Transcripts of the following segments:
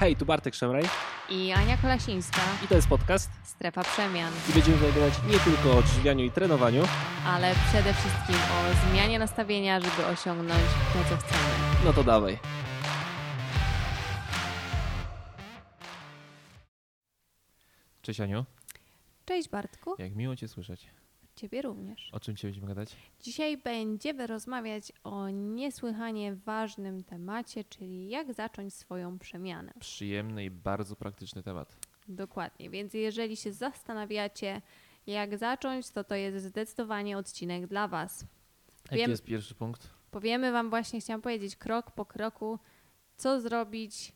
Hej, tu Bartek Szemraj i Ania Kolasińska, i to jest podcast Strefa Przemian, i będziemy rozmawiać nie tylko o odżywianiu i trenowaniu, ale przede wszystkim o zmianie nastawienia, żeby osiągnąć to, co chcemy. no to dawaj. Cześć Aniu, Cześć Bartku, jak miło Cię słyszeć. Ciebie również. O czym Cię będziemy gadać? Dzisiaj będziemy rozmawiać o niesłychanie ważnym temacie, czyli jak zacząć swoją przemianę. Przyjemny i bardzo praktyczny temat. Dokładnie, więc jeżeli się zastanawiacie, jak zacząć, to to jest zdecydowanie odcinek dla Was. Jaki Wiem- jest pierwszy punkt? Powiemy Wam właśnie, chciałam powiedzieć krok po kroku, co zrobić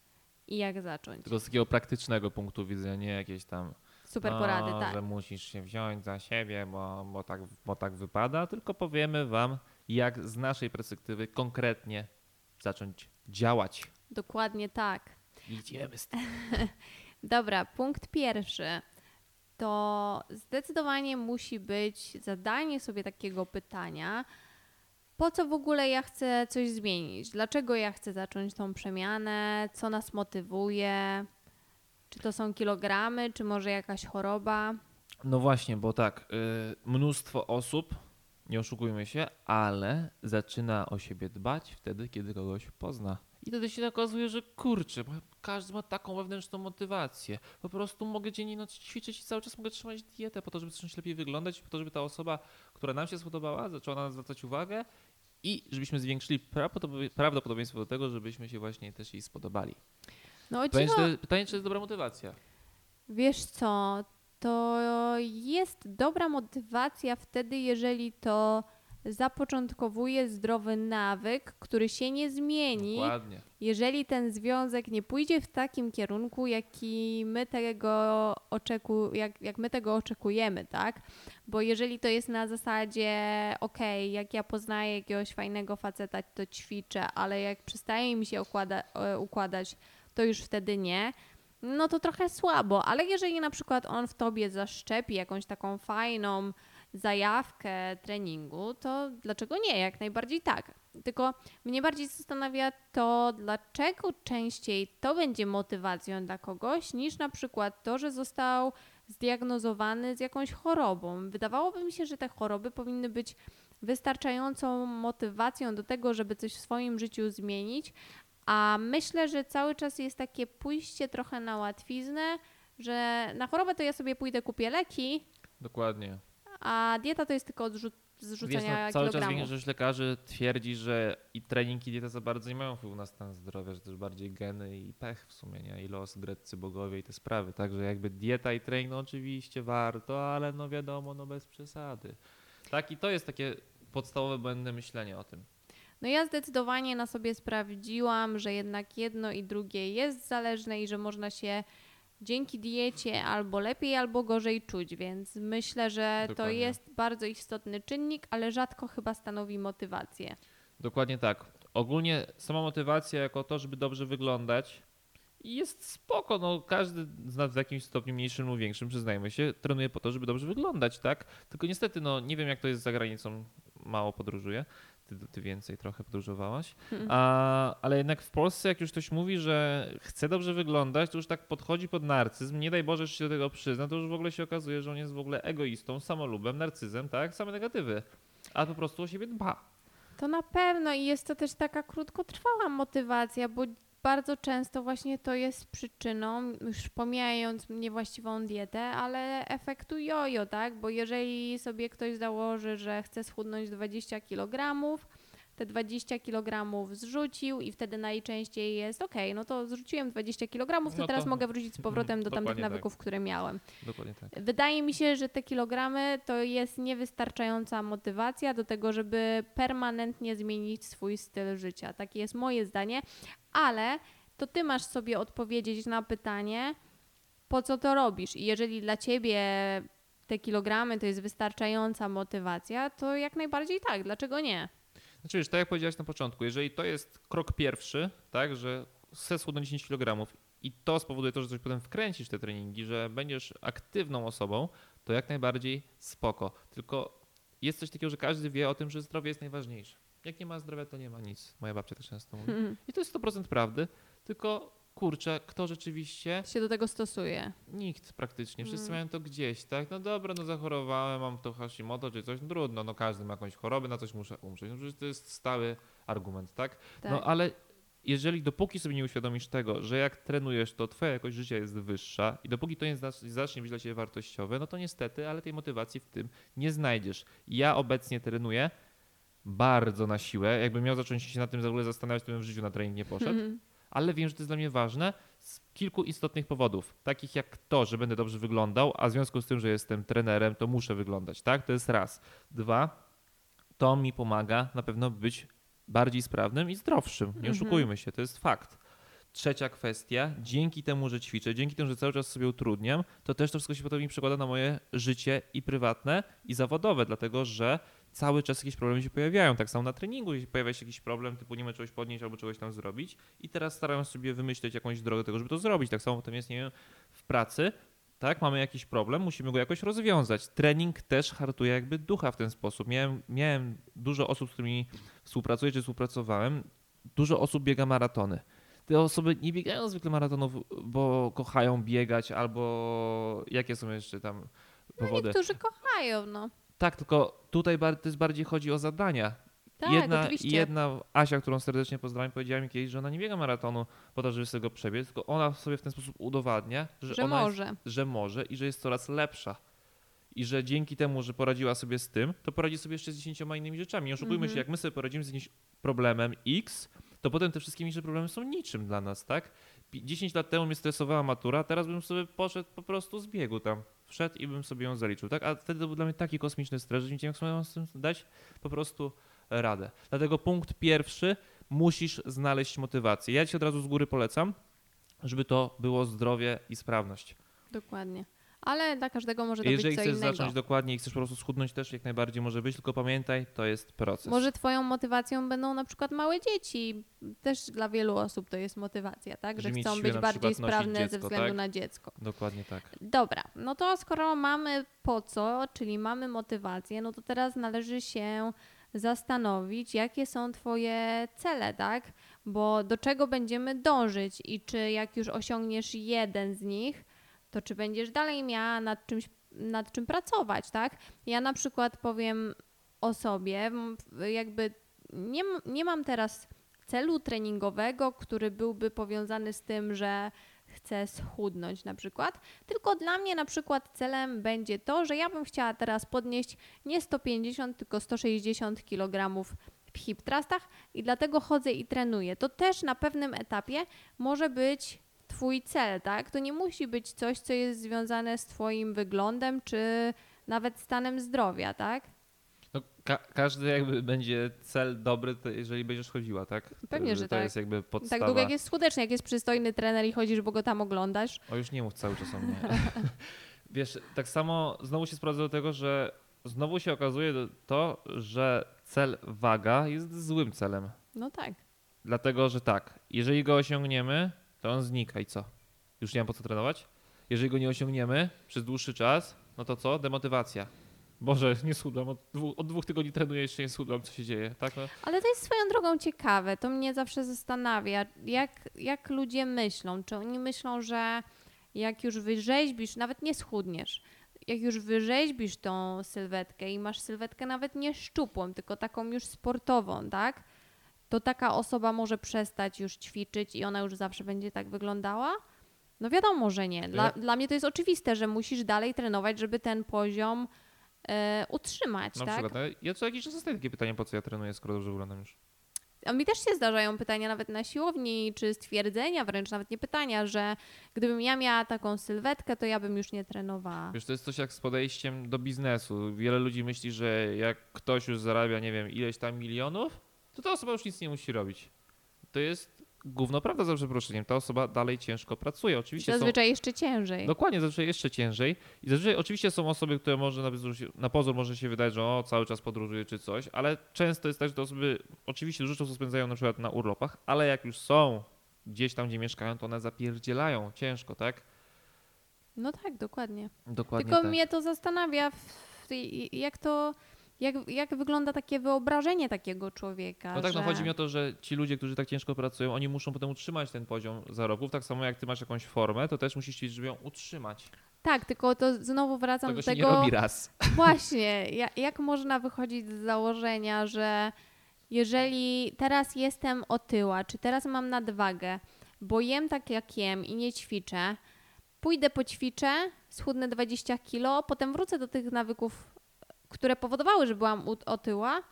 i jak zacząć. Tylko z takiego praktycznego punktu widzenia, nie jakieś tam Super no, porady, tak. że musisz się wziąć za siebie, bo, bo, tak, bo tak wypada, tylko powiemy Wam, jak z naszej perspektywy konkretnie zacząć działać. Dokładnie tak. Idziemy z tym. Dobra, punkt pierwszy. To zdecydowanie musi być zadanie sobie takiego pytania, po co w ogóle ja chcę coś zmienić? Dlaczego ja chcę zacząć tą przemianę? Co nas motywuje? Czy to są kilogramy, czy może jakaś choroba? No właśnie, bo tak, y, mnóstwo osób, nie oszukujmy się, ale zaczyna o siebie dbać wtedy, kiedy kogoś pozna. I wtedy się okazuje, że kurczę, każdy ma taką wewnętrzną motywację. Po prostu mogę dzień i noc ćwiczyć i cały czas mogę trzymać dietę po to, żeby zacząć lepiej wyglądać, po to, żeby ta osoba, która nam się spodobała, zaczęła na nas zwracać uwagę i żebyśmy zwiększyli prawdopodobie- prawdopodobieństwo do tego, żebyśmy się właśnie też jej spodobali. No o Pytanie, dziwo, czy, pytanie, czy to jest dobra motywacja? Wiesz co, to jest dobra motywacja wtedy, jeżeli to zapoczątkowuje zdrowy nawyk, który się nie zmieni, Dokładnie. jeżeli ten związek nie pójdzie w takim kierunku, jaki my tego oczeku, jak, jak my tego oczekujemy, tak? Bo jeżeli to jest na zasadzie, okej, jak ja poznaję jakiegoś fajnego faceta, to ćwiczę, ale jak przestaje mi się układa, e, układać, to już wtedy nie, no to trochę słabo, ale jeżeli na przykład on w tobie zaszczepi jakąś taką fajną zajawkę treningu, to dlaczego nie? Jak najbardziej tak. Tylko mnie bardziej zastanawia to, dlaczego częściej to będzie motywacją dla kogoś, niż na przykład to, że został zdiagnozowany z jakąś chorobą. Wydawałoby mi się, że te choroby powinny być wystarczającą motywacją do tego, żeby coś w swoim życiu zmienić, a myślę, że cały czas jest takie pójście trochę na łatwiznę, że na chorobę to ja sobie pójdę, kupię leki, Dokładnie. a dieta to jest tylko odrzu- Wiesz, zrzucania no, cały czas większość lekarzy twierdzi, że i trening i dieta za bardzo nie mają wpływu na stan zdrowia, że też bardziej geny i pech w sumie, nie? I los, greccy bogowie i te sprawy. Także jakby dieta i trening, no oczywiście warto, ale no wiadomo, no bez przesady. Tak i to jest takie podstawowe błędne myślenie o tym. No ja zdecydowanie na sobie sprawdziłam, że jednak jedno i drugie jest zależne i że można się dzięki diecie albo lepiej, albo gorzej czuć, więc myślę, że to Dokładnie. jest bardzo istotny czynnik, ale rzadko chyba stanowi motywację. Dokładnie tak. Ogólnie sama motywacja jako to, żeby dobrze wyglądać jest spoko. No, każdy z nas w jakimś stopniu mniejszym lub większym, przyznajmy się, trenuje po to, żeby dobrze wyglądać, tak? Tylko niestety, no nie wiem jak to jest za granicą, mało podróżuję. Ty, ty więcej trochę podróżowałaś. A, ale jednak w Polsce, jak już ktoś mówi, że chce dobrze wyglądać, to już tak podchodzi pod narcyzm. Nie daj Boże, że się do tego przyzna, to już w ogóle się okazuje, że on jest w ogóle egoistą, samolubem, narcyzem, tak? Same negatywy. A po prostu o siebie dba. To na pewno i jest to też taka krótkotrwała motywacja, bo bardzo często właśnie to jest przyczyną, już pomijając niewłaściwą dietę, ale efektu jojo, tak? Bo jeżeli sobie ktoś założy, że chce schudnąć 20 kg, te 20 kg zrzucił i wtedy najczęściej jest ok, no to zrzuciłem 20 kg, to No teraz to- mogę wrócić z powrotem do tamtych Dokładnie tak. nawyków, które miałem. Dokładnie tak. Wydaje mi się, że te kilogramy to jest niewystarczająca motywacja do tego, żeby permanentnie zmienić swój styl życia. Takie jest moje zdanie, ale to ty masz sobie odpowiedzieć na pytanie, po co to robisz. I jeżeli dla ciebie te kilogramy to jest wystarczająca motywacja, to jak najbardziej tak, dlaczego nie? Znaczy wiesz, tak jak powiedziałeś na początku, jeżeli to jest krok pierwszy, tak, że chcesz schudnąć 10 kg i to spowoduje to, że coś potem wkręcisz w te treningi, że będziesz aktywną osobą, to jak najbardziej spoko. Tylko jest coś takiego, że każdy wie o tym, że zdrowie jest najważniejsze. Jak nie ma zdrowia, to nie ma nic. Moja babcia też często mówi. I to jest 100% prawdy, tylko kurczę, kto rzeczywiście Się do tego stosuje. Nikt praktycznie, wszyscy Mm. mają to gdzieś, tak? No dobra, no zachorowałem, mam to Hashimoto czy coś, no trudno, no każdy ma jakąś chorobę, na coś muszę umrzeć. No przecież to jest stały argument, tak? Tak. No ale jeżeli dopóki sobie nie uświadomisz tego, że jak trenujesz, to twoja jakość życia jest wyższa i dopóki to nie zac- zacznie być dla ciebie wartościowe, no to niestety, ale tej motywacji w tym nie znajdziesz. Ja obecnie trenuję bardzo na siłę. Jakbym miał zacząć się na tym w ogóle zastanawiać, to bym w życiu na trening nie poszedł Mhm. ale wiem, że to jest dla mnie ważne z kilku istotnych powodów. Takich jak to, że będę dobrze wyglądał, a w związku z tym, że jestem trenerem, to muszę wyglądać, tak? To jest raz. Dwa, to mi pomaga na pewno być bardziej sprawnym i zdrowszym. Nie Mhm. oszukujmy się, to jest fakt. Trzecia kwestia, dzięki temu, że ćwiczę, dzięki temu, że cały czas sobie utrudniam, to też to wszystko się potem mi przekłada na moje życie i prywatne, i zawodowe, dlatego że cały czas jakieś problemy się pojawiają. Tak samo na treningu, jeśli pojawia się jakiś problem, typu nie ma czegoś podnieść albo czegoś tam zrobić i teraz starają się sobie wymyśleć jakąś drogę do tego, żeby to zrobić. Tak samo potem jest, nie wiem, w pracy, tak, mamy jakiś problem, musimy go jakoś rozwiązać. Trening też hartuje jakby ducha w ten sposób. Miałem, miałem dużo osób, z którymi współpracuję czy współpracowałem, dużo osób biega maratony. Te osoby nie biegają zwykle maratonów, bo kochają biegać albo jakie są jeszcze tam powody. Niektórzy kochają, no. Tak, tylko tutaj bar- to jest bardziej chodzi o zadania. Tak, jedna, oczywiście. jedna Asia, którą serdecznie pozdrawiam, powiedziała mi kiedyś, że ona nie biega maratonu po to, żeby sobie go przebiec, tylko ona sobie w ten sposób udowadnia, że, że może. Jest, że może i że jest coraz lepsza. I że dzięki temu, że poradziła sobie z tym, to poradzi sobie jeszcze z dziesięcioma innymi rzeczami. Nie oszukujmy Mhm. się, jak my sobie poradzimy z jakimś problemem X, to potem te wszystkie mniejsze problemy są niczym dla nas, tak? Pi- 10 lat temu mnie stresowała matura, teraz bym sobie poszedł po prostu z biegu tam, wszedł i bym sobie ją zaliczył, tak? A wtedy to był dla mnie taki kosmiczny stres, że nie wiedziałem, jak sobie z tym dać po prostu radę. Dlatego punkt pierwszy, musisz znaleźć motywację. Ja ci od razu z góry polecam, żeby to było zdrowie i sprawność. Dokładnie. Ale dla każdego może to Jeżeli być co chcesz innego. zacząć dokładnie i chcesz po prostu schudnąć też jak najbardziej może być, tylko pamiętaj, to jest proces. Może twoją motywacją będą na przykład małe dzieci. Też dla wielu osób to jest motywacja, tak? Że chcą być bardziej sprawne ze dziecko, względu tak? na dziecko. Dokładnie tak. Dobra, no to skoro mamy po co, czyli mamy motywację, no to teraz należy się zastanowić, jakie są Twoje cele, tak? Bo do czego będziemy dążyć i czy jak już osiągniesz jeden z nich, to czy będziesz dalej miała nad czymś, nad czym pracować, tak? Ja na przykład powiem o sobie, jakby nie, nie mam teraz celu treningowego, który byłby powiązany z tym, że chcę schudnąć na przykład, tylko dla mnie na przykład celem będzie to, że ja bym chciała teraz podnieść nie 150, tylko 160 kg w hip thrustach i dlatego chodzę i trenuję. To też na pewnym etapie może być Twój cel, tak? To nie musi być coś, co jest związane z Twoim wyglądem, czy nawet stanem zdrowia, tak? No, ka- każdy jakby będzie cel dobry, jeżeli będziesz chodziła, tak? Pewnie, to, że to tak. jest jakby podstawa. Tak długo jak jest skuteczny, jak jest przystojny trener i chodzisz, bo go tam oglądasz. O, już nie mów cały czas o mnie. Wiesz, tak samo znowu się sprowadza do tego, że znowu się okazuje to, że cel waga jest złym celem. No tak. Dlatego, że tak, jeżeli go osiągniemy, to on znika i co? Już nie mam po co trenować? Jeżeli go nie osiągniemy przez dłuższy czas, no to co? Demotywacja. Boże, nie schudłem, od dwóch, od dwóch tygodni trenuję, jeszcze nie schudłem, co się dzieje, tak? No, Ale to jest swoją drogą ciekawe. To mnie zawsze zastanawia, jak, jak ludzie myślą. Czy oni myślą, że jak już wyrzeźbisz, nawet nie schudniesz, jak już wyrzeźbisz tą sylwetkę i masz sylwetkę nawet nie szczupłą, tylko taką już sportową, tak? To taka osoba może przestać już ćwiczyć i ona już zawsze będzie tak wyglądała? No wiadomo, że nie. Dla, dla mnie to jest oczywiste, że musisz dalej trenować, żeby ten poziom e, utrzymać, na tak? przykład, ja co jakiś czas dostaję takie pytanie, po co ja trenuję, skoro dobrze wyglądam już. A mi też się zdarzają pytania nawet na siłowni, czy stwierdzenia, wręcz nawet nie pytania, że gdybym ja miała taką sylwetkę, to ja bym już nie trenowała. Wiesz, to jest coś jak z podejściem do biznesu. Wiele ludzi myśli, że jak ktoś już zarabia, nie wiem, ileś tam milionów, to ta osoba już nic nie musi robić. To jest gówno prawda za przeproszeniem. Ta osoba dalej ciężko pracuje. Oczywiście są, Zazwyczaj jeszcze ciężej. Dokładnie, zazwyczaj jeszcze ciężej. I zazwyczaj oczywiście są osoby, które może na, na pozór może się wydać, że o, cały czas podróżuje czy coś, ale często jest tak, że te osoby oczywiście dużo czasu spędzają na przykład na urlopach, ale jak już są gdzieś tam, gdzie mieszkają, to one zapierdzielają ciężko, tak? No tak, dokładnie. Dokładnie Tylko tak. mnie to zastanawia, jak to jak, jak wygląda takie wyobrażenie takiego człowieka. No tak, że... no chodzi mi o to, że ci ludzie, którzy tak ciężko pracują, oni muszą potem utrzymać ten poziom zarobków. Tak samo jak ty masz jakąś formę, to też musisz ćwiczyć, żeby ją utrzymać. Tak, tylko to znowu wracam Tego do się tego. nie robi raz. Właśnie, ja- jak można wychodzić z założenia, że jeżeli teraz jestem otyła, czy teraz mam nadwagę, bo jem tak jak jem i nie ćwiczę, pójdę poćwiczę, schudnę 20 kilo, potem wrócę do tych nawyków, które powodowały, że byłam otyła,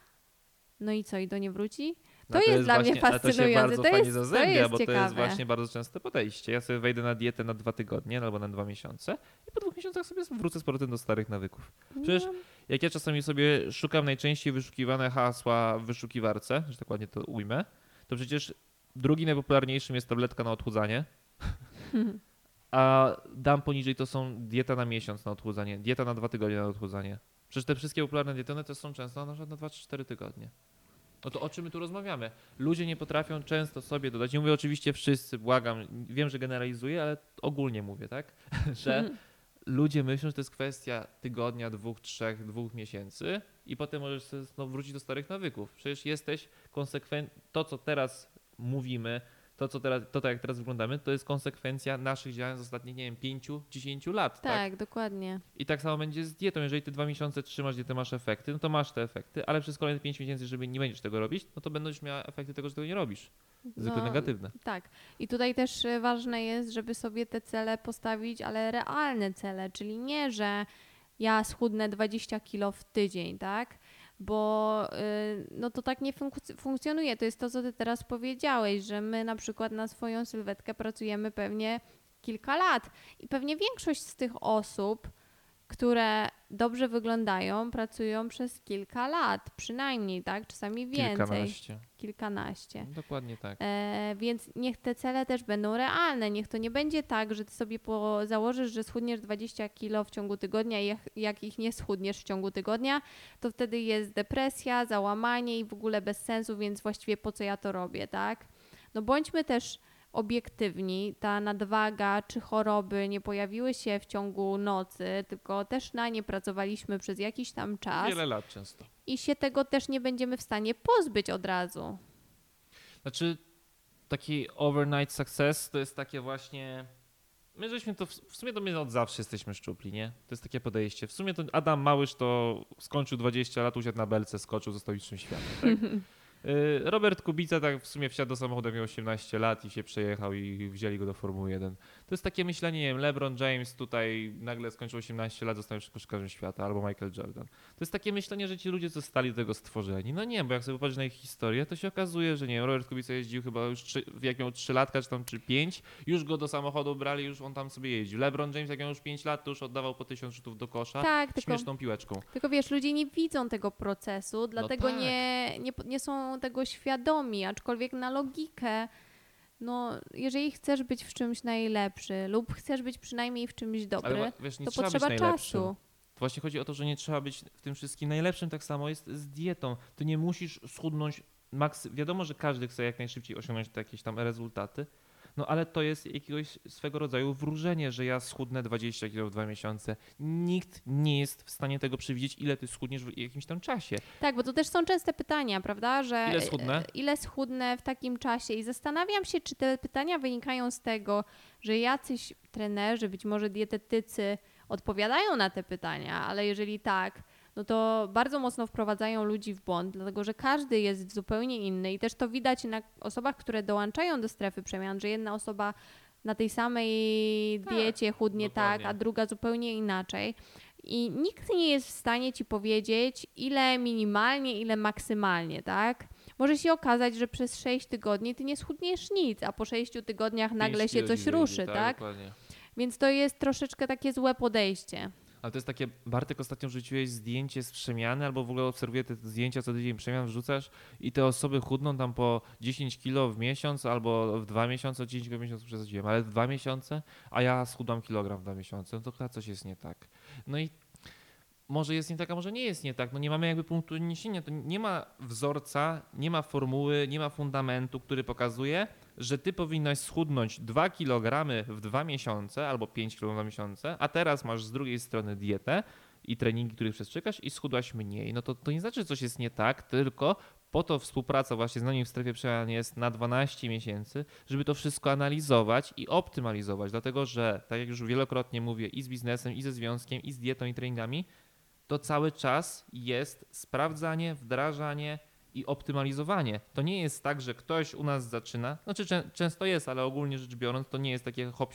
no i co, i do nie wróci? To No jest dla mnie właśnie- To się fascynujące, bardzo to fajnie jest- to zazębia, jest bo to jest ciekawe. właśnie bardzo częste podejście. Ja sobie wejdę na dietę na dwa tygodnie albo na dwa miesiące i po dwóch miesiącach sobie wrócę z powrotem do starych nawyków. Przecież No, jak ja czasami sobie szukam najczęściej wyszukiwane hasła w wyszukiwarce, że tak ładnie to ujmę, to przecież drugim najpopularniejszym jest tabletka na odchudzanie, a dam poniżej to są dieta na miesiąc na odchudzanie, dieta na dwa tygodnie na odchudzanie. Przecież te wszystkie popularne diety, one też są często na przykład na 2-4 tygodnie. No to o czym my tu rozmawiamy? Ludzie nie potrafią często sobie dodać, nie mówię oczywiście wszyscy, błagam, wiem, że generalizuję, ale ogólnie mówię, tak? że ludzie myślą, że to jest kwestia tygodnia, dwóch, trzech, dwóch miesięcy i potem możesz sobie znowu wrócić do starych nawyków. Przecież jesteś konsekwent... To, co teraz mówimy, to, co teraz, to, tak jak teraz wyglądamy, to jest konsekwencja naszych działań z ostatnich, nie wiem, pięciu, dziesięciu lat, tak? tak, dokładnie. I tak samo będzie z dietą. Jeżeli ty dwa miesiące trzymasz dietę, masz efekty, no to masz te efekty, ale przez kolejne pięć miesięcy, żeby nie będziesz tego robić, no to będziesz miała efekty tego, że tego nie robisz. Zwykle No, negatywne. Tak. I tutaj też y, ważne jest, żeby sobie te cele postawić, ale realne cele, czyli nie, że ja schudnę 20 kilo w tydzień, tak? Bo y, no to tak nie funk- funkcjonuje. To jest to, co ty teraz powiedziałeś, że my na przykład na swoją sylwetkę pracujemy pewnie kilka lat i pewnie większość z tych osób, które dobrze wyglądają, pracują przez kilka lat, przynajmniej, tak? Czasami więcej. Kilkanaście. Kilkanaście. Dokładnie tak. E, więc niech te cele też będą realne. Niech to nie będzie tak, że ty sobie po, założysz, że schudniesz 20 kilo w ciągu tygodnia i jak, jak ich nie schudniesz w ciągu tygodnia, to wtedy jest depresja, załamanie i w ogóle bez sensu, więc właściwie po co ja to robię, tak? No bądźmy też obiektywni. Ta nadwaga czy choroby nie pojawiły się w ciągu nocy, tylko też na nie pracowaliśmy przez jakiś tam czas Wiele lat często. i się tego też nie będziemy w stanie pozbyć od razu. Znaczy, taki overnight success to jest takie właśnie. My żeśmy to, w w sumie to my od zawsze jesteśmy szczupli, nie? To jest takie podejście. W sumie to Adam Małysz to skończył 20 lat, usiadł na belce, skoczył, został mistrzem świata, tak? Y, Robert Kubica tak w sumie wsiadł do samochodu, miał 18 lat i się przejechał i wzięli go do Formuły 1. To jest takie myślenie, nie wiem, LeBron James tutaj nagle skończył 18 lat, został już koszykarzem świata, albo Michael Jordan. To jest takie myślenie, że ci ludzie zostali do tego stworzeni. No nie, bo jak sobie popatrzysz na ich historię, to się okazuje, że nie wiem, Robert Kubica jeździł chyba już trzy, jak miał 3 latka, czy tam czy 5, już go do samochodu brali, już on tam sobie jeździł. LeBron James jak miał już 5 lat, to już oddawał po 1000 rzutów do kosza Tak, tylko śmieszną piłeczką. Tylko wiesz, ludzie nie widzą tego procesu, dlatego tak. nie, nie, nie są tego świadomi, aczkolwiek na logikę, no jeżeli chcesz być w czymś najlepszy lub chcesz być przynajmniej w czymś dobry, Ale wiesz, nie to trzeba potrzeba czasu. To właśnie chodzi o to, że nie trzeba być w tym wszystkim najlepszym, tak samo jest z dietą. Ty nie musisz schudnąć maksy. Wiadomo, że każdy chce jak najszybciej osiągnąć jakieś tam rezultaty, no ale to jest jakiegoś swego rodzaju wróżenie, że ja schudnę 20 kg w dwa miesiące. Nikt nie jest w stanie tego przewidzieć, ile ty schudniesz w jakimś tam czasie. Tak, bo to też są częste pytania, prawda, że Ile schudnę? e, ile schudnę w takim czasie i zastanawiam się, czy te pytania wynikają z tego, że jacyś trenerzy, być może dietetycy odpowiadają na te pytania, ale jeżeli tak, no to bardzo mocno wprowadzają ludzi w błąd, dlatego że każdy jest zupełnie inny i też to widać na osobach, które dołączają do strefy przemian, że jedna osoba na tej samej Tak, diecie chudnie tak, dokładnie. a druga zupełnie inaczej. I nikt nie jest w stanie ci powiedzieć, ile minimalnie, ile maksymalnie, tak? Może się okazać, że przez 6 tygodni ty nie schudniesz nic, a po 6 tygodniach nagle się coś ruszy, tak? Dokładnie. Więc to jest troszeczkę takie złe podejście. Ale to jest takie, Bartek, ostatnio wrzuciłeś zdjęcie z przemiany, albo w ogóle obserwuję te zdjęcia, co tydzień przemian wrzucasz i te osoby chudną tam po 10 kilo w miesiąc, albo w dwa miesiące, 10 kilo w miesiąc przesadziłem, ale w dwa miesiące, a ja schudłam kilogram w dwa miesiące, no to chyba coś jest nie tak. No i może jest nie tak, a może nie jest nie tak. No nie mamy jakby punktu odniesienia. To nie ma wzorca, nie ma formuły, nie ma fundamentu, który pokazuje, że ty powinnaś schudnąć 2 kg w dwa miesiące albo 5 kg dwa miesiące, a teraz masz z drugiej strony dietę i treningi, których przestrzegasz i schudłaś mniej. No to, to nie znaczy, że coś jest nie tak, tylko po to współpraca właśnie z nami w strefie przemian jest na 12 miesięcy, żeby to wszystko analizować i optymalizować, dlatego że, tak jak już wielokrotnie mówię, i z biznesem, i ze związkiem, i z dietą, i treningami, to cały czas jest sprawdzanie, wdrażanie i optymalizowanie. To nie jest tak, że ktoś u nas zaczyna, znaczy czę- często jest, ale ogólnie rzecz biorąc, to nie jest takie hop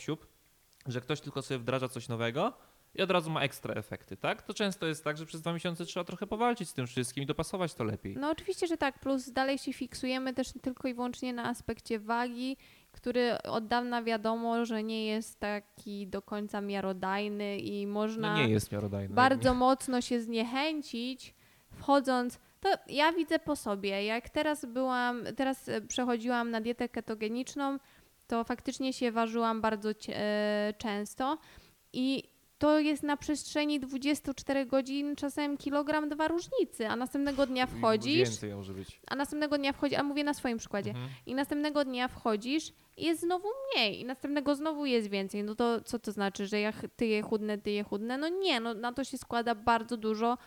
że ktoś tylko sobie wdraża coś nowego i od razu ma ekstra efekty, tak? To często jest tak, że przez dwa miesiące trzeba trochę powalczyć z tym wszystkim i dopasować to lepiej. No oczywiście, że tak, plus dalej się fiksujemy też tylko i wyłącznie na aspekcie wagi, który od dawna wiadomo, że nie jest taki do końca miarodajny i można No nie jest miarodajny. bardzo mocno się zniechęcić, wchodząc. To ja widzę po sobie. Jak teraz byłam, teraz e, przechodziłam na dietę ketogeniczną, to faktycznie się ważyłam bardzo e, często i to jest na przestrzeni 24 godzin czasem kilogram dwa różnicy, a następnego dnia wchodzisz, Więcej może być. a następnego dnia wchodzi, a mówię na swoim przykładzie, Mhm. i następnego dnia wchodzisz i jest znowu mniej i następnego znowu jest więcej. No to co to znaczy, że ja ch- ty je chudnę, ty je chudnę? No nie, no na to się składa bardzo dużo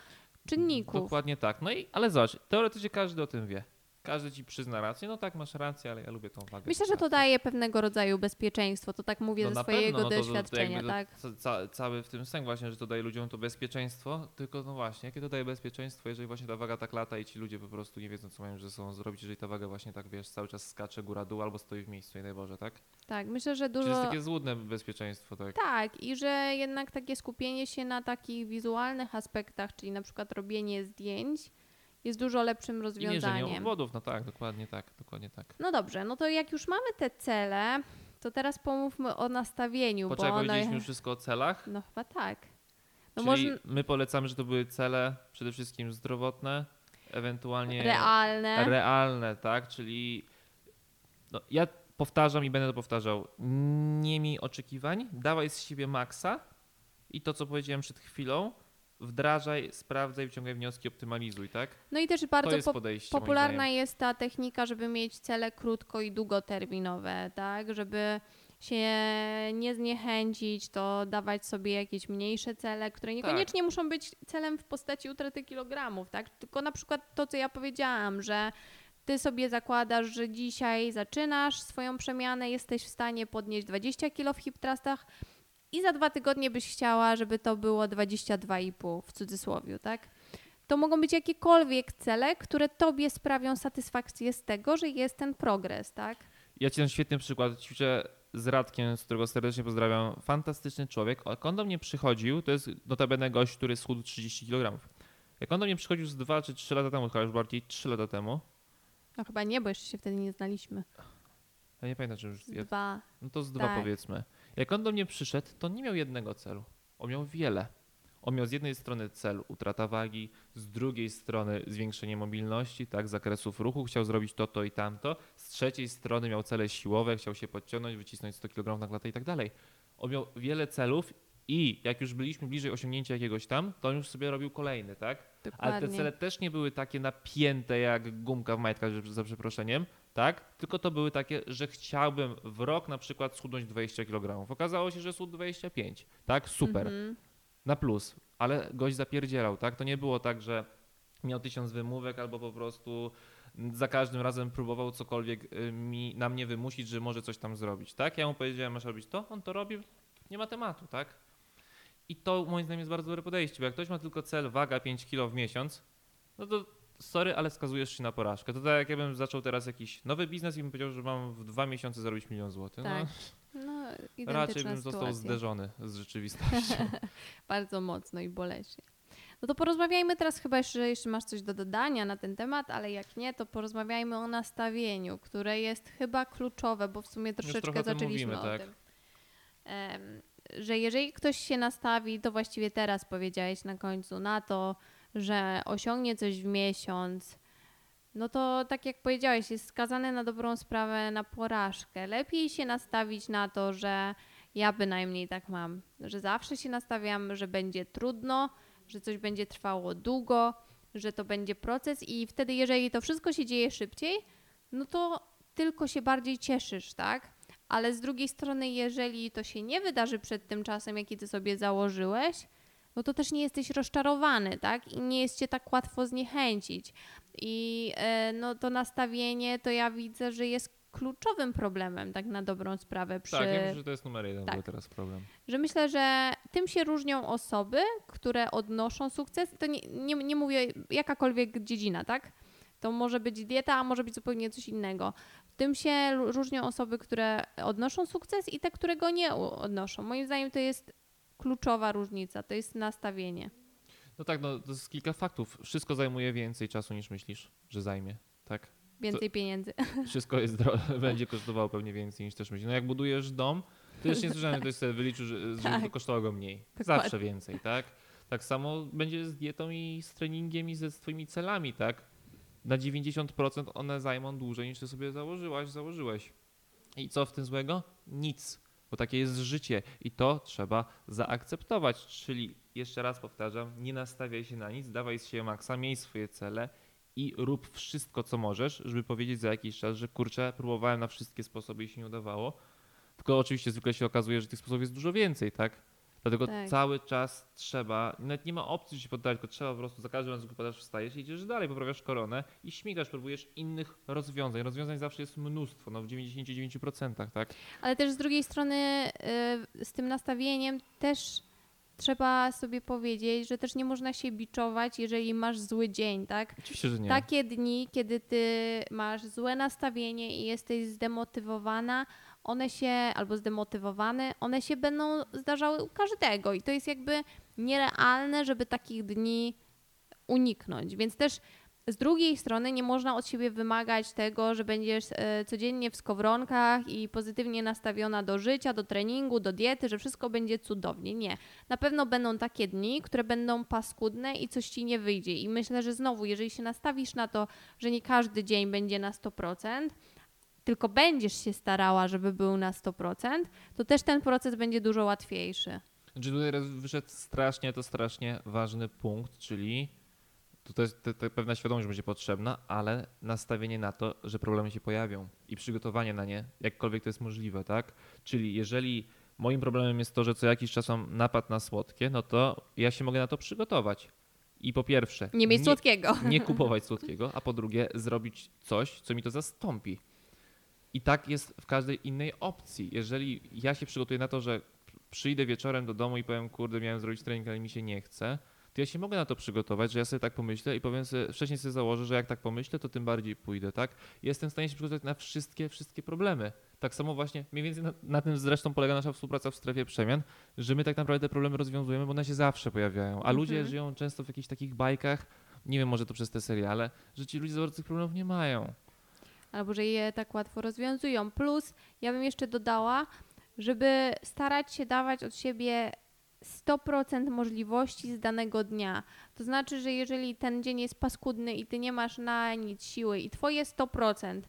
czynników. Dokładnie tak. No i, ale zobacz, teoretycznie każdy o tym wie. Każdy ci przyzna rację. No tak, masz rację, ale ja lubię tą wagę. Myślę, że to daje pewnego rodzaju bezpieczeństwo, to tak mówię No ze swojego pewno, no to- to, to, doświadczenia, tak? to, ca, cały w tym sęk właśnie, że to daje ludziom to bezpieczeństwo, tylko no właśnie, jakie to daje bezpieczeństwo, jeżeli właśnie ta waga tak lata i ci ludzie po prostu nie wiedzą, co mają ze sobą zrobić, jeżeli ta waga właśnie tak, wiesz, cały czas skacze góra-dół albo stoi w miejscu, nie daj Boże, tak? Tak, myślę, że Czyli to dużo... jest takie złudne bezpieczeństwo, tak? Tak, i że jednak takie skupienie się na takich wizualnych aspektach, czyli na przykład robienie zdjęć, jest dużo lepszym I rozwiązaniem. obwodów, no tak, dokładnie tak, dokładnie tak. No dobrze, no to jak już mamy te cele, to teraz pomówmy o nastawieniu, Poczekaj, bo powiedzieliśmy już wszystko o celach, No chyba tak. No czyli my polecamy, że to były cele przede wszystkim zdrowotne, ewentualnie realne. realne, tak? Czyli no, ja powtarzam i będę to powtarzał. Nie miej oczekiwań, dawaj z siebie maksa i to, co powiedziałem przed chwilą, wdrażaj, sprawdzaj, wyciągaj wnioski, optymalizuj, tak? no i też bardzo jest po- popularna jest ta technika, żeby mieć cele krótko i długoterminowe, tak? Żeby się nie zniechęcić, to dawać sobie jakieś mniejsze cele, które niekoniecznie muszą być celem w postaci utraty kilogramów, tak? Tylko na przykład to, co ja powiedziałam, że ty sobie zakładasz, że dzisiaj zaczynasz swoją przemianę, jesteś w stanie podnieść 20 kg w hip thrustach i za dwa tygodnie byś chciała, żeby to było 22,5 w cudzysłowie, tak? To mogą być jakiekolwiek cele, które tobie sprawią satysfakcję z tego, że jest ten progres, tak? Ja ci dam świetny przykład. Ćwiczę z Radkiem, z którego serdecznie pozdrawiam. Fantastyczny człowiek. Jak on do mnie przychodził, to jest notabene gość, który schudł 30 kg. Jak on do mnie przychodził z 2 czy 3 lata temu, chyba już bardziej 3 lata temu, No chyba nie, bo jeszcze się wtedy nie znaliśmy. ja nie pamiętam, czy już ja Dwa. No to z dwa Tak. powiedzmy. Jak on do mnie przyszedł, to nie miał jednego celu. On miał wiele. On miał z jednej strony cel utrata wagi, z drugiej strony zwiększenie mobilności, tak, zakresów ruchu, chciał zrobić to, to i tamto. Z trzeciej strony miał cele siłowe, chciał się podciągnąć, wycisnąć 100 kg na klatę i tak dalej. On miał wiele celów i jak już byliśmy bliżej osiągnięcia jakiegoś tam, to on już sobie robił kolejny, tak? Dokładnie. Ale te cele też nie były takie napięte jak gumka w majtkach, za przeproszeniem, tak? Tylko to były takie, że chciałbym w rok na przykład schudnąć 20 kg. Okazało się, że schudł 25, tak? Super, Mhm. na plus. Ale gość zapierdzielał, tak? To nie było tak, że miał tysiąc wymówek albo po prostu za każdym razem próbował cokolwiek y, mi, na mnie wymusić, że może coś tam zrobić, tak? Ja mu powiedziałem, masz robić to, on to robił, nie ma tematu, tak? I to moim zdaniem jest bardzo dobre podejście, bo jak ktoś ma tylko cel waga 5 kg w miesiąc, no to sorry, ale skazujesz się na porażkę. To tak jak ja bym zaczął teraz jakiś nowy biznes i bym powiedział, że mam w dwa miesiące zarobić milion złotych. Tak. No, No, raczej bym został sytuacja. zderzony z rzeczywistością. Bardzo mocno i boleśnie. No to porozmawiajmy teraz chyba jeszcze, jeszcze masz coś do dodania na ten temat, ale jak nie, to porozmawiajmy o nastawieniu, które jest chyba kluczowe, bo w sumie troszeczkę zaczęliśmy mówimy, o tak. tym. Em, że jeżeli ktoś się nastawi, to właściwie teraz powiedziałeś na końcu, na to, że osiągnie coś w miesiąc, no to tak jak powiedziałeś, jest skazany na dobrą sprawę na porażkę. Lepiej się nastawić na to, że ja bynajmniej tak mam, że zawsze się nastawiam, że będzie trudno, że coś będzie trwało długo, że to będzie proces i wtedy, jeżeli to wszystko się dzieje szybciej, no to tylko się bardziej cieszysz, tak? Ale z drugiej strony, jeżeli to się nie wydarzy przed tym czasem, jaki ty sobie założyłeś, no to też nie jesteś rozczarowany, tak? I nie jest cię tak łatwo zniechęcić. I e, no to nastawienie to ja widzę, że jest kluczowym problemem, tak na dobrą sprawę. Przy, Tak, ja myślę, że to jest numer jeden Tak. teraz problem. że myślę, że tym się różnią osoby, które odnoszą sukces. To nie, nie, nie mówię jakakolwiek dziedzina, tak? To może być dieta, a może być zupełnie coś innego. Tym się różnią osoby, które odnoszą sukces i te, które go nie odnoszą. Moim zdaniem to jest kluczowa różnica, to jest nastawienie. No tak, no to jest kilka faktów. Wszystko zajmuje więcej czasu niż myślisz, że zajmie, tak? Więcej pieniędzy. Wszystko jest będzie kosztowało pewnie więcej niż też myślisz. No jak budujesz dom, to jeszcze nie słyszałem, że ktoś sobie wyliczył, że, że Tak. to kosztowało go mniej. Dokładnie. Zawsze więcej, tak? Tak samo będzie z dietą i z treningiem i ze swoimi celami, tak? Na 90% one zajmą dłużej niż ty sobie założyłaś, założyłeś. I co w tym złego? Nic. Bo takie jest życie i to trzeba zaakceptować. Czyli jeszcze raz powtarzam, nie nastawiaj się na nic, dawaj siebie maksa, miej swoje cele i rób wszystko, co możesz, żeby powiedzieć za jakiś czas, że kurczę, próbowałem na wszystkie sposoby i się nie udawało. Tylko oczywiście zwykle się okazuje, że tych sposobów jest dużo więcej, tak? Dlatego Tak. cały czas trzeba, nawet nie ma opcji, się poddać, tylko trzeba po prostu za każdym razem, gdy padasz, wstajesz i idziesz dalej, poprawiasz koronę i śmigasz, próbujesz innych rozwiązań. Rozwiązań zawsze jest mnóstwo, no w 99%, tak? Ale też z drugiej strony y, z tym nastawieniem też trzeba sobie powiedzieć, że też nie można się biczować, jeżeli masz zły dzień, tak? Oczywiście, że nie. Takie dni, kiedy ty masz złe nastawienie i jesteś zdemotywowana, one się, albo zdemotywowany, one się będą zdarzały u każdego i to jest jakby nierealne, żeby takich dni uniknąć. Więc też z drugiej strony nie można od siebie wymagać tego, że będziesz e, codziennie w skowronkach i pozytywnie nastawiona do życia, do treningu, do diety, że wszystko będzie cudownie. Nie. Na pewno będą takie dni, które będą paskudne i coś ci nie wyjdzie. I myślę, że znowu, jeżeli się nastawisz na to, że nie każdy dzień będzie na 100%, tylko będziesz się starała, żeby był na 100%, to też ten proces będzie dużo łatwiejszy. Znaczy tutaj wyszedł strasznie, to strasznie ważny punkt, czyli tutaj te, te pewna świadomość będzie potrzebna, ale nastawienie na to, że problemy się pojawią i przygotowanie na nie, jakkolwiek to jest możliwe, tak? Czyli jeżeli moim problemem jest to, że co jakiś czas mam napad na słodkie, no to ja się mogę na to przygotować. I po pierwsze, Nie mieć słodkiego. nie kupować słodkiego, a po drugie zrobić coś, co mi to zastąpi. I tak jest w każdej innej opcji. Jeżeli ja się przygotuję na to, że przyjdę wieczorem do domu i powiem, kurde, miałem zrobić trening, ale mi się nie chce, to ja się mogę na to przygotować, że ja sobie tak pomyślę i powiem sobie, wcześniej sobie założę, że jak tak pomyślę, to tym bardziej pójdę, tak? Jestem w stanie się przygotować na wszystkie, wszystkie problemy. Tak samo właśnie, mniej więcej na, na tym zresztą polega nasza współpraca w strefie przemian, że my tak naprawdę te problemy rozwiązujemy, bo one się zawsze pojawiają, a ludzie Mhm. żyją często w jakichś takich bajkach, nie wiem, może to przez te seriale, że ci ludzie za bardzo tych problemów nie mają. Albo że je tak łatwo rozwiązują. Plus, ja bym jeszcze dodała, żeby starać się dawać od siebie 100% możliwości z danego dnia. To znaczy, że jeżeli ten dzień jest paskudny i ty nie masz na nic siły i twoje 100%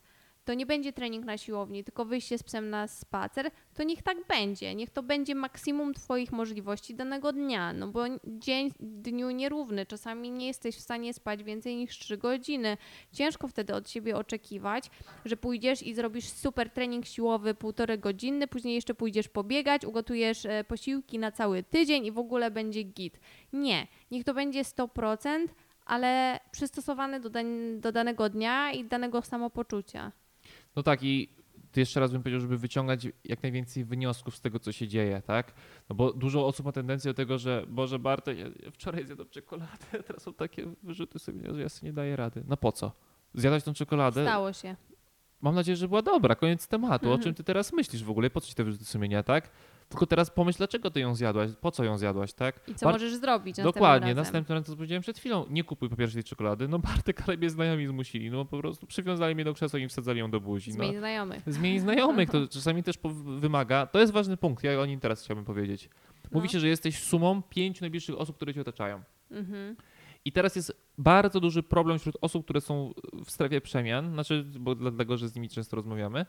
to nie będzie trening na siłowni, tylko wyjście z psem na spacer, to niech tak będzie. Niech to będzie maksimum twoich możliwości danego dnia, no bo dzień dniu nierówny. Czasami nie jesteś w stanie spać więcej niż 3 godziny. Ciężko wtedy od siebie oczekiwać, że pójdziesz i zrobisz super trening siłowy półtorej godziny, później jeszcze pójdziesz pobiegać, ugotujesz e, posiłki na cały tydzień i w ogóle będzie git. Nie, niech to będzie 100%, ale przystosowane do, dań, do danego dnia i danego samopoczucia. No tak i ty jeszcze raz bym powiedział, żeby wyciągać jak najwięcej wniosków z tego, co się dzieje, tak? No bo dużo osób ma tendencję do tego, że Boże Bartek, ja wczoraj zjadłem czekoladę, a teraz są takie wyrzuty sobie, że ja sobie nie daję rady. No po co? Zjadać tą czekoladę? Stało się. Mam nadzieję, że była dobra, koniec tematu. O Mhm. czym ty teraz myślisz w ogóle? Po co ci te wyrzuty sumienia, tak? Tylko teraz pomyśl, dlaczego ty ją zjadłaś, po co ją zjadłaś, tak? I co Bar- możesz zrobić następnym Dokładnie, razem. następnym razem, co powiedziałem przed chwilą, nie kupuj po pierwsze tej czekolady. No Bartek, ale mnie znajomi zmusili, no po prostu przywiązali mnie do krzesła i wsadzali ją do buzi. No. Zmień znajomych. Zmień znajomych, to czasami też wymaga. To jest ważny punkt, ja o nim teraz chciałbym powiedzieć. Mówi No. się, że jesteś sumą pięciu najbliższych osób, które cię otaczają. Mhm. I teraz jest bardzo duży problem wśród osób, które są w strefie przemian, znaczy, bo dlatego, że z nimi często rozmawiamy.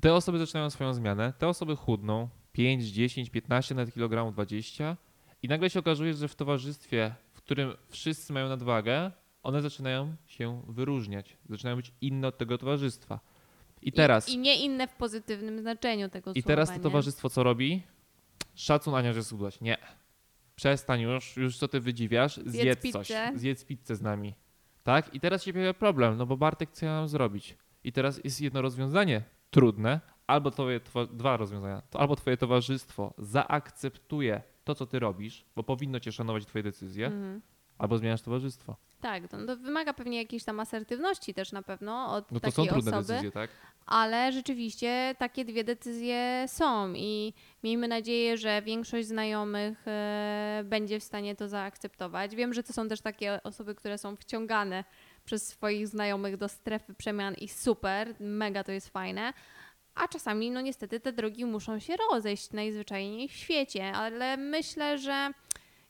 Te osoby zaczynają swoją zmianę, te osoby chudną 5, 10, 15 nawet kilogramów, 20 i nagle się okazuje, że w towarzystwie, w którym wszyscy mają nadwagę, one zaczynają się wyróżniać, zaczynają być inne od tego towarzystwa. I teraz... I, I nie inne w pozytywnym znaczeniu tego I słowa. teraz to nie? towarzystwo co robi? Szacun Ania, że schudłaś. Nie. przestań już, już co ty wydziwiasz, zjedz, coś, pizzę. zjedz pizzę z nami. Tak? I teraz się pojawia problem, no bo Bartek, co ja mam zrobić? I teraz jest jedno rozwiązanie trudne, albo twoje, two, dwa rozwiązania. To albo twoje towarzystwo zaakceptuje to, co ty robisz, bo powinno cię szanować twoje decyzje, Mhm. albo zmieniasz towarzystwo. Tak, to, to wymaga pewnie jakiejś tam asertywności też na pewno od No to takiej są trudne osoby. decyzje, tak? ale rzeczywiście takie dwie decyzje są i miejmy nadzieję, że większość znajomych e, będzie w stanie to zaakceptować. Wiem, że to są też takie osoby, które są wciągane przez swoich znajomych do strefy przemian i super, mega to jest fajne. A czasami, no niestety, te drogi muszą się rozejść najzwyczajniej w świecie, ale myślę, że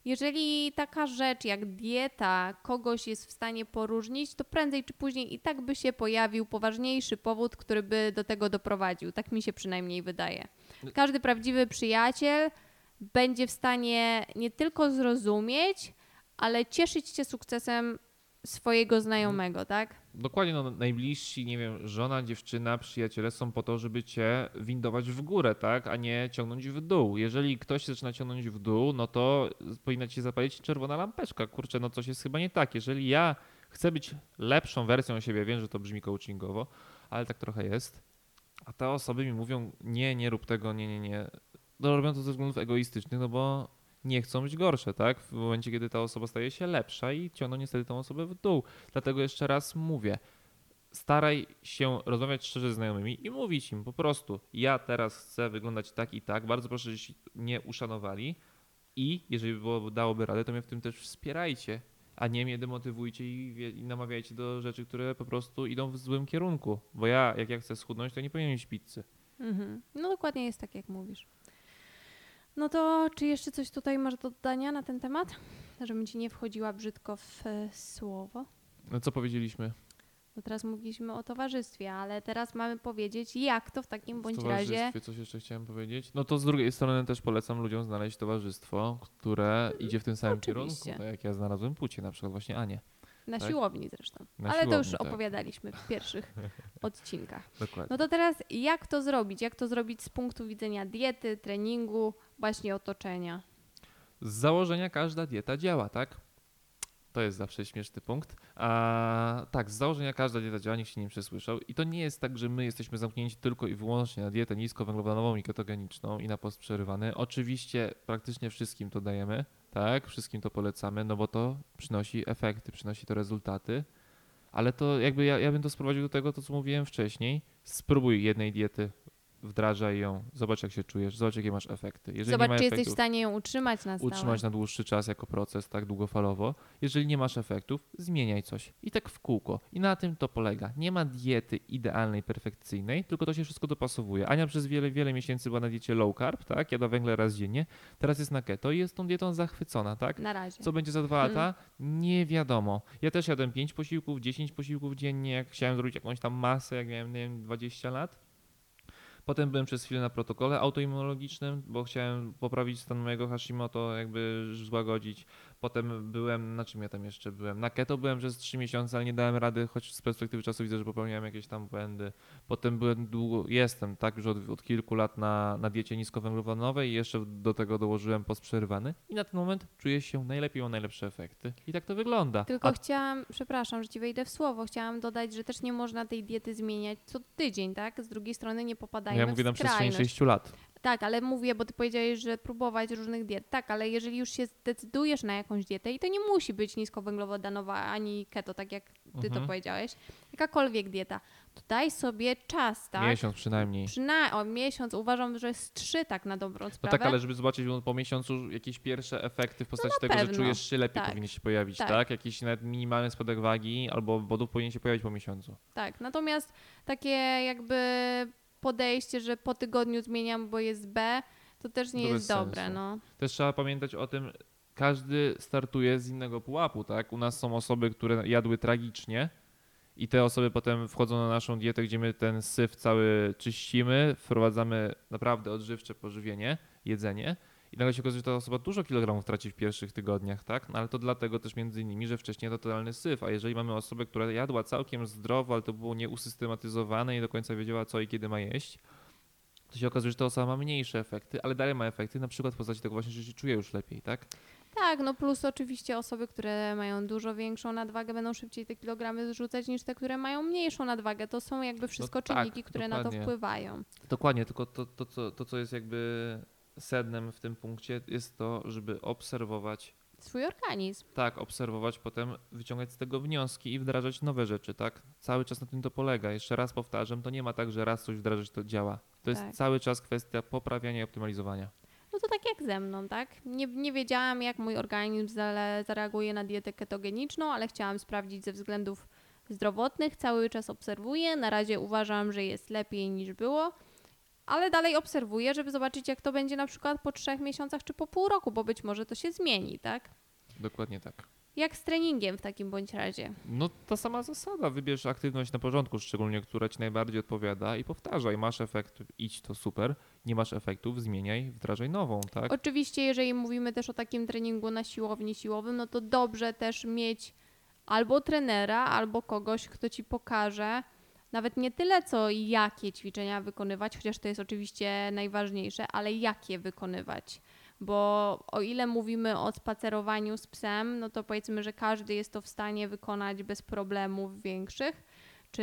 jeżeli taka rzecz jak dieta kogoś jest w stanie poróżnić, to prędzej czy później i tak by się pojawił poważniejszy powód, który by do tego doprowadził. Tak mi się przynajmniej wydaje. Każdy prawdziwy przyjaciel będzie w stanie nie tylko zrozumieć, ale cieszyć się sukcesem swojego znajomego, tak? Dokładnie, no, najbliżsi, nie wiem, żona, dziewczyna, przyjaciele są po to, żeby cię windować w górę, tak, a nie ciągnąć w dół. Jeżeli ktoś zaczyna ciągnąć w dół, no to powinna ci zapalić czerwona lampeczka. Kurczę, no coś jest chyba nie tak. Jeżeli ja chcę być lepszą wersją siebie, wiem, że to brzmi coachingowo, ale tak trochę jest, a te osoby mi mówią, nie, nie rób tego, nie, nie, nie. No robią to ze względów egoistycznych, no bo nie chcą być gorsze, tak? W momencie, kiedy ta osoba staje się lepsza i ciągną niestety tą osobę w dół. Dlatego jeszcze raz mówię, staraj się rozmawiać szczerze z znajomymi i mówić im po prostu, ja teraz chcę wyglądać tak i tak, bardzo proszę, żebyście mnie uszanowali i jeżeli było, dałoby radę, to mnie w tym też wspierajcie, a nie mnie demotywujcie i, i namawiajcie do rzeczy, które po prostu idą w złym kierunku, bo ja, jak ja chcę schudnąć, to nie powinienem mieć pizzy. Mhm. No dokładnie jest tak, jak mówisz. No to czy jeszcze coś tutaj masz do dodania na ten temat? Żebym ci nie wchodziła brzydko w e, słowo. No co powiedzieliśmy? No teraz mówiliśmy o towarzystwie, ale teraz mamy powiedzieć, jak to w takim bądź razie. towarzystwie coś jeszcze chciałem powiedzieć. No to z drugiej strony też polecam ludziom znaleźć towarzystwo, które idzie w tym samym Oczywiście. kierunku, tak jak ja znalazłem płcie, na przykład właśnie Anię. Na tak? siłowni zresztą. Na ale to już siłowni, tak. opowiadaliśmy w pierwszych odcinkach. Dokładnie. No to teraz jak to zrobić? Jak to zrobić z punktu widzenia diety, treningu, właśnie otoczenia? Z założenia każda dieta działa, tak? To jest zawsze śmieszny punkt. A tak, z założenia każda dieta działa, nikt się nie przesłyszał. I to nie jest tak, że my jesteśmy zamknięci tylko i wyłącznie na dietę niskowęglowodanową i ketogeniczną i na post przerywany. Oczywiście praktycznie wszystkim to dajemy, tak? Wszystkim to polecamy, no bo to przynosi efekty, przynosi to rezultaty. Ale to jakby ja, ja bym to sprowadził do tego, to co mówiłem wcześniej. Spróbuj jednej diety, wdrażaj ją, zobacz jak się czujesz, zobacz jakie masz efekty. Jeżeli Zobacz, czy jesteś w stanie ją utrzymać na stałe. utrzymać na dłuższy czas jako proces, tak długofalowo. Jeżeli nie masz efektów, zmieniaj coś. I tak w kółko. I na tym to polega. Nie ma diety idealnej, perfekcyjnej, tylko to się wszystko dopasowuje. Ania przez wiele, wiele miesięcy była na diecie low carb, tak? Jadła węgle raz dziennie. Teraz jest na keto i jest tą dietą zachwycona, tak? Na razie. Co będzie za dwa Hmm. lata? Nie wiadomo. Ja też jadłem 5 posiłków, 10 posiłków dziennie, jak chciałem zrobić jakąś tam masę, jak miałem, nie wiem, 20 lat. Potem byłem przez chwilę na protokole autoimmunologicznym, bo chciałem poprawić stan mojego Hashimoto, jakby złagodzić. Potem byłem, na czym ja tam jeszcze byłem? Na keto byłem przez 3 miesiące, ale nie dałem rady, choć z perspektywy czasu widzę, że popełniałem jakieś tam błędy. Potem byłem długo, jestem tak już od, od kilku lat na, na diecie niskowęglowodanowej i jeszcze do tego dołożyłem post przerywany i na ten moment czuję się najlepiej, mam najlepsze efekty. I tak to wygląda. Tylko A chciałam, przepraszam, że ci wejdę w słowo, chciałam dodać, że też nie można tej diety zmieniać co tydzień, tak? Z drugiej strony nie popadajmy ja mówię na w przestrzeni skrajność. 6 lat. Tak, ale mówię, bo ty powiedziałeś, że próbować różnych diet. Tak, ale jeżeli już się zdecydujesz na jakąś dietę i to nie musi być niskowęglowodanowa ani keto, tak jak ty to Mhm. powiedziałeś, jakakolwiek dieta, to daj sobie czas, tak? Miesiąc przynajmniej. Przyna- o miesiąc, uważam, że z trzy tak na dobrą No sprawę. tak, ale żeby zobaczyć po miesiącu jakieś pierwsze efekty w postaci na tego, że pewno. czujesz się lepiej, Tak. powinien się pojawić, Tak. tak. Jakiś nawet minimalny spadek wagi albo wodów powinien się pojawić po miesiącu. Tak, natomiast takie jakby podejście, że po tygodniu zmieniam, bo jest B, to też nie To jest dobre, sensu. no. Też trzeba pamiętać o tym, każdy startuje z innego pułapu, tak? U nas są osoby, które jadły tragicznie i te osoby potem wchodzą na naszą dietę, gdzie my ten syf cały czyścimy, wprowadzamy naprawdę odżywcze pożywienie, jedzenie i nagle się okazuje, że ta osoba dużo kilogramów traci w pierwszych tygodniach, tak? No ale to dlatego też między innymi, że wcześniej to totalny syf, a jeżeli mamy osobę, która jadła całkiem zdrowo, ale to było nieusystematyzowane i nie do końca wiedziała co i kiedy ma jeść, to to się okazuje, że ta osoba ma mniejsze efekty, ale dalej ma efekty, na przykład w postaci tego właśnie, że się czuje już lepiej, tak? Tak, no plus oczywiście osoby, które mają dużo większą nadwagę, będą szybciej te kilogramy zrzucać niż te, które mają mniejszą nadwagę. To są jakby wszystko tak, czynniki, które na to dokładnie. wpływają. Dokładnie, tylko to, to, co, to, co jest jakby sednem w tym punkcie, jest to, żeby obserwować Swój organizm. Tak, obserwować, potem wyciągać z tego wnioski i wdrażać nowe rzeczy, tak? Cały czas na tym to polega. Jeszcze raz powtarzam, to nie ma tak, że raz coś wdrażać, to działa. To jest Tak. cały czas kwestia poprawiania i optymalizowania. No to tak jak ze mną, tak? Nie, nie wiedziałam, jak mój organizm zareaguje na dietę ketogeniczną, ale chciałam sprawdzić ze względów zdrowotnych. Cały czas obserwuję. Na razie uważam, że jest lepiej niż było, ale dalej obserwuję, żeby zobaczyć, jak to będzie na przykład po trzech miesiącach czy po pół roku, bo być może to się zmieni, tak? Dokładnie tak. Jak z treningiem w takim bądź razie. No ta sama zasada, wybierz aktywność na porządku, szczególnie która ci najbardziej odpowiada i powtarzaj. Masz efekt, idź, to super. Nie masz efektów, zmieniaj, wdrażaj nową, tak? Oczywiście, jeżeli mówimy też o takim treningu na siłowni siłowym, no to dobrze też mieć albo trenera, albo kogoś, kto ci pokaże nawet nie tyle co jakie ćwiczenia wykonywać, chociaż to jest oczywiście najważniejsze, ale jakie wykonywać. Bo o ile mówimy o spacerowaniu z psem, no to powiedzmy, że każdy jest to w stanie wykonać bez problemów większych. Czy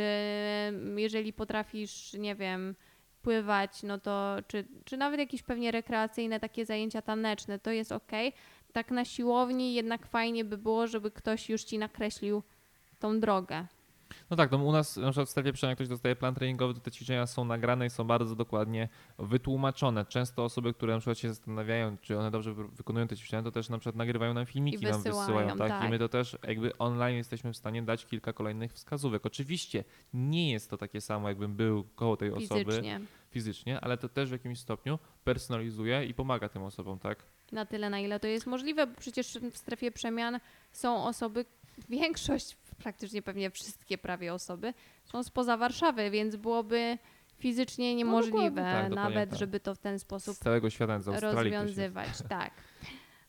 jeżeli potrafisz, nie wiem, pływać, no to czy, czy nawet jakieś pewnie rekreacyjne takie zajęcia taneczne, to jest ok. Tak na siłowni jednak fajnie by było, żeby ktoś już ci nakreślił tą drogę. No tak, no u nas na przykład w strefie przemian, jak ktoś dostaje plan treningowy, to te ćwiczenia są nagrane i są bardzo dokładnie wytłumaczone. Często osoby, które na przykład się zastanawiają, czy one dobrze wy- wykonują te ćwiczenia, to też na przykład nagrywają nam filmiki, I nam wysyłają, tak? tak. I my to też jakby online jesteśmy w stanie dać kilka kolejnych wskazówek. Oczywiście nie jest to takie samo, jakbym był koło tej osoby Fizycznie. fizycznie, ale to też w jakimś stopniu personalizuje i pomaga tym osobom, tak? Na tyle, na ile to jest możliwe, bo przecież w strefie przemian są osoby, większość, praktycznie pewnie wszystkie prawie osoby, są spoza Warszawy, więc byłoby fizycznie niemożliwe dokładnie tak, nawet, tak. żeby to w ten sposób Z całego świata, z rozwiązywać. Tak.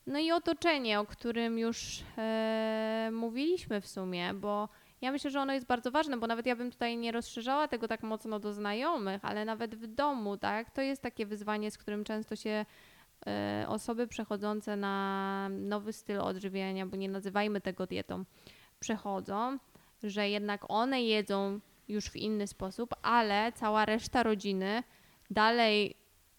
No i otoczenie, o którym już e, mówiliśmy w sumie, bo ja myślę, że ono jest bardzo ważne, bo nawet ja bym tutaj nie rozszerzała tego tak mocno do znajomych, ale nawet w domu, tak, to jest takie wyzwanie, z którym często się e, osoby przechodzące na nowy styl odżywiania, bo nie nazywajmy tego dietą, przechodzą, że jednak one jedzą już w inny sposób, ale cała reszta rodziny dalej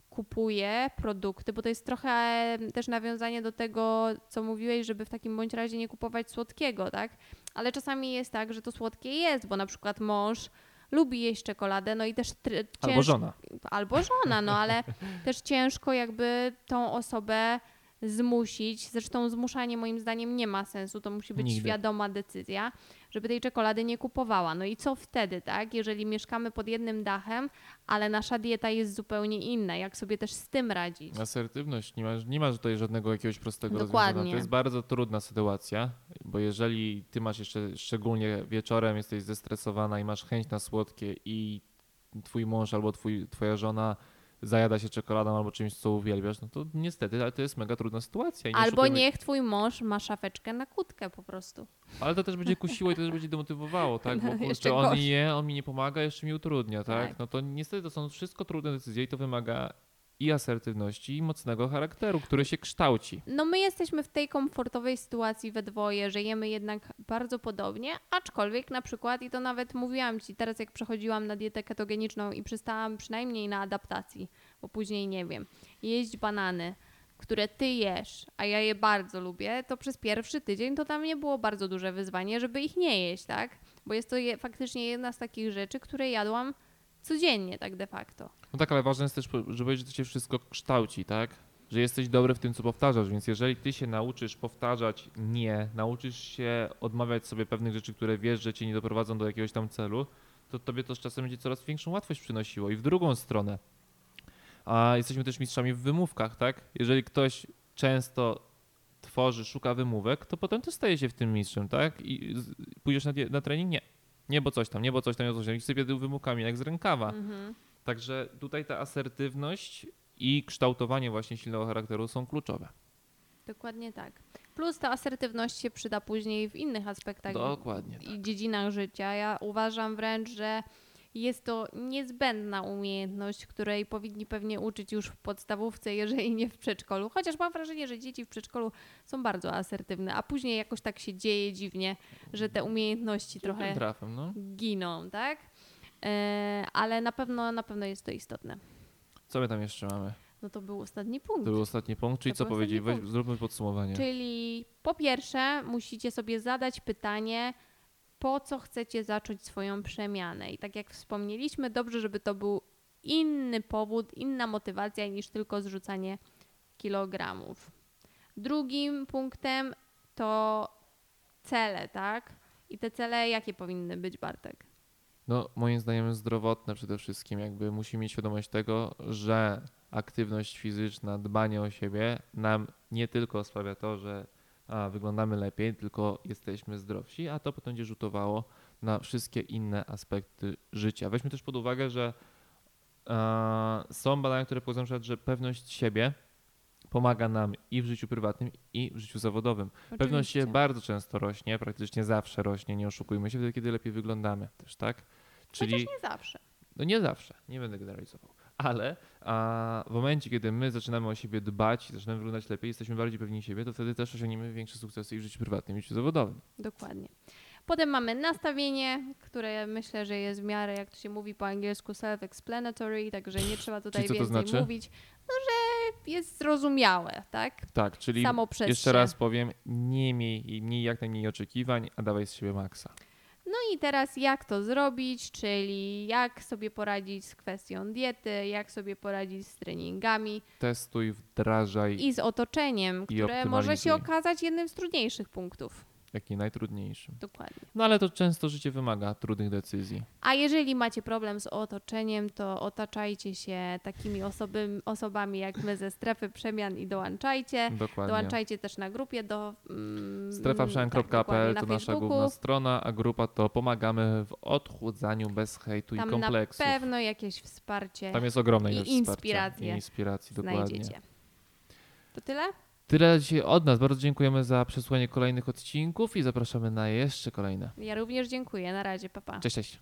kupuje produkty, bo to jest trochę też nawiązanie do tego, co mówiłeś, żeby w takim bądź razie nie kupować słodkiego, tak? Ale czasami jest tak, że to słodkie jest, bo na przykład mąż lubi jeść czekoladę, no i też tr- Albo żona. albo żona, no ale też ciężko jakby tą osobę zmusić. Zresztą zmuszanie moim zdaniem nie ma sensu, to musi być Nigdy. świadoma decyzja, żeby tej czekolady nie kupowała. No i co wtedy, tak? Jeżeli mieszkamy pod jednym dachem, ale nasza dieta jest zupełnie inna, jak sobie też z tym radzić? Asertywność, nie masz, nie masz tutaj żadnego jakiegoś prostego Dokładnie. rozwiązania. To jest bardzo trudna sytuacja, bo jeżeli ty masz jeszcze, szczególnie wieczorem, jesteś zestresowana i masz chęć na słodkie i twój mąż albo twój, twoja żona zajada się czekoladą albo czymś, co uwielbiasz, no to niestety, ale to jest mega trudna sytuacja. nie Albo oszukujmy- niech twój mąż ma szafeczkę na kłódkę po prostu. Ale to też będzie kusiło i to też będzie demotywowało, tak? Bo No, kurczę, on gorzej. je, on mi nie pomaga, jeszcze mi utrudnia, tak? Tak. No to niestety to są wszystko trudne decyzje i to wymaga i asertywności, i mocnego charakteru, który się kształci. No my jesteśmy w tej komfortowej sytuacji we dwoje, że jemy jednak bardzo podobnie, aczkolwiek na przykład, i to nawet mówiłam Ci teraz jak przechodziłam na dietę ketogeniczną i przystałam przynajmniej na adaptacji, bo później nie wiem, jeść banany, które Ty jesz, a ja je bardzo lubię, to przez pierwszy tydzień to dla mnie było bardzo duże wyzwanie, żeby ich nie jeść, tak? Bo jest to je, faktycznie jedna z takich rzeczy, które jadłam codziennie tak de facto. No tak, ale ważne jest też, żeby że to cię wszystko kształci, tak? Że jesteś dobry w tym, co powtarzasz, więc jeżeli ty się nauczysz powtarzać nie, nauczysz się odmawiać sobie pewnych rzeczy, które wiesz, że cię nie doprowadzą do jakiegoś tam celu, to tobie to z czasem będzie coraz większą łatwość przynosiło. I w drugą stronę, a jesteśmy też mistrzami w wymówkach, tak? Jeżeli ktoś często tworzy, szuka wymówek, to potem ty staje się w tym mistrzem, tak? I pójdziesz na, na trening? Nie. Nie, bo coś tam, nie, bo coś tam, nie, bo coś tam. I sypie tył wymówkami, jak z rękawa. Mhm. Także tutaj ta asertywność i kształtowanie właśnie silnego charakteru są kluczowe. Dokładnie tak. Plus ta asertywność się przyda później w innych aspektach Dokładnie. i dziedzinach życia. Ja uważam wręcz, że Jest to niezbędna umiejętność, której powinni pewnie uczyć już w podstawówce, jeżeli nie w przedszkolu. Chociaż mam wrażenie, że dzieci w przedszkolu są bardzo asertywne, a później jakoś tak się dzieje dziwnie, że te umiejętności trochę trafem, no. giną, tak? E, ale na pewno, na pewno jest to istotne. Co my tam jeszcze mamy? No to był ostatni punkt. To był ostatni punkt, czyli To co powiedzieli? Weź, zróbmy podsumowanie. Czyli po pierwsze, musicie sobie zadać pytanie, po co chcecie zacząć swoją przemianę. I tak jak wspomnieliśmy, dobrze, żeby to był inny powód, inna motywacja niż tylko zrzucanie kilogramów. Drugim punktem to cele, tak? I te cele jakie powinny być, Bartek? No, moim zdaniem zdrowotne przede wszystkim. Jakby musimy mieć świadomość tego, że aktywność fizyczna, dbanie o siebie nam nie tylko sprawia to, że wyglądamy lepiej, tylko jesteśmy zdrowsi, a to potem będzie rzutowało na wszystkie inne aspekty życia. Weźmy też pod uwagę, że a, są badania, które pokazują, że pewność siebie pomaga nam i w życiu prywatnym, i w życiu zawodowym. Pewność Oczywiście. siebie bardzo często rośnie, praktycznie zawsze rośnie, nie oszukujmy się, wtedy kiedy lepiej wyglądamy też, tak? Czyli Chociaż nie zawsze. no nie zawsze, nie będę generalizował, ale a, w momencie, kiedy my zaczynamy o siebie dbać zaczynamy wyglądać lepiej, jesteśmy bardziej pewni siebie, to wtedy też osiągniemy większe sukcesy i w życiu prywatnym, i w życiu zawodowym. Dokładnie. Potem mamy nastawienie, które myślę, że jest w miarę, jak to się mówi po angielsku, self-explanatory, także nie trzeba tutaj więcej znaczy? mówić. No, że jest zrozumiałe, tak? Tak, czyli Samo jeszcze raz powiem, nie miej, miej jak najmniej oczekiwań, a dawaj z siebie maksa. No i teraz jak to zrobić, czyli jak sobie poradzić z kwestią diety, jak sobie poradzić z treningami Testuj, wdrażaj, i z otoczeniem, które może się okazać jednym z trudniejszych punktów. Jak nie najtrudniejszym. Dokładnie. No ale to często życie wymaga trudnych decyzji. A jeżeli macie problem z otoczeniem, to otaczajcie się takimi osoby, osobami jak my ze strefy przemian i dołączajcie. Dokładnie. Dołączajcie też na grupie do mm, Strefaprzemian.pl tak, to na nasza główna strona, a grupa to pomagamy w odchudzaniu bez hejtu i Tam na kompleksów. pewno jakieś wsparcie Tam jest ogromna i inspiracje i inspiracji, dokładnie. znajdziecie. To tyle? Tyle dzisiaj od nas. Bardzo dziękujemy za przesłanie kolejnych odcinków i zapraszamy na jeszcze kolejne. Ja również dziękuję. Na razie, papa. Cześć, cześć.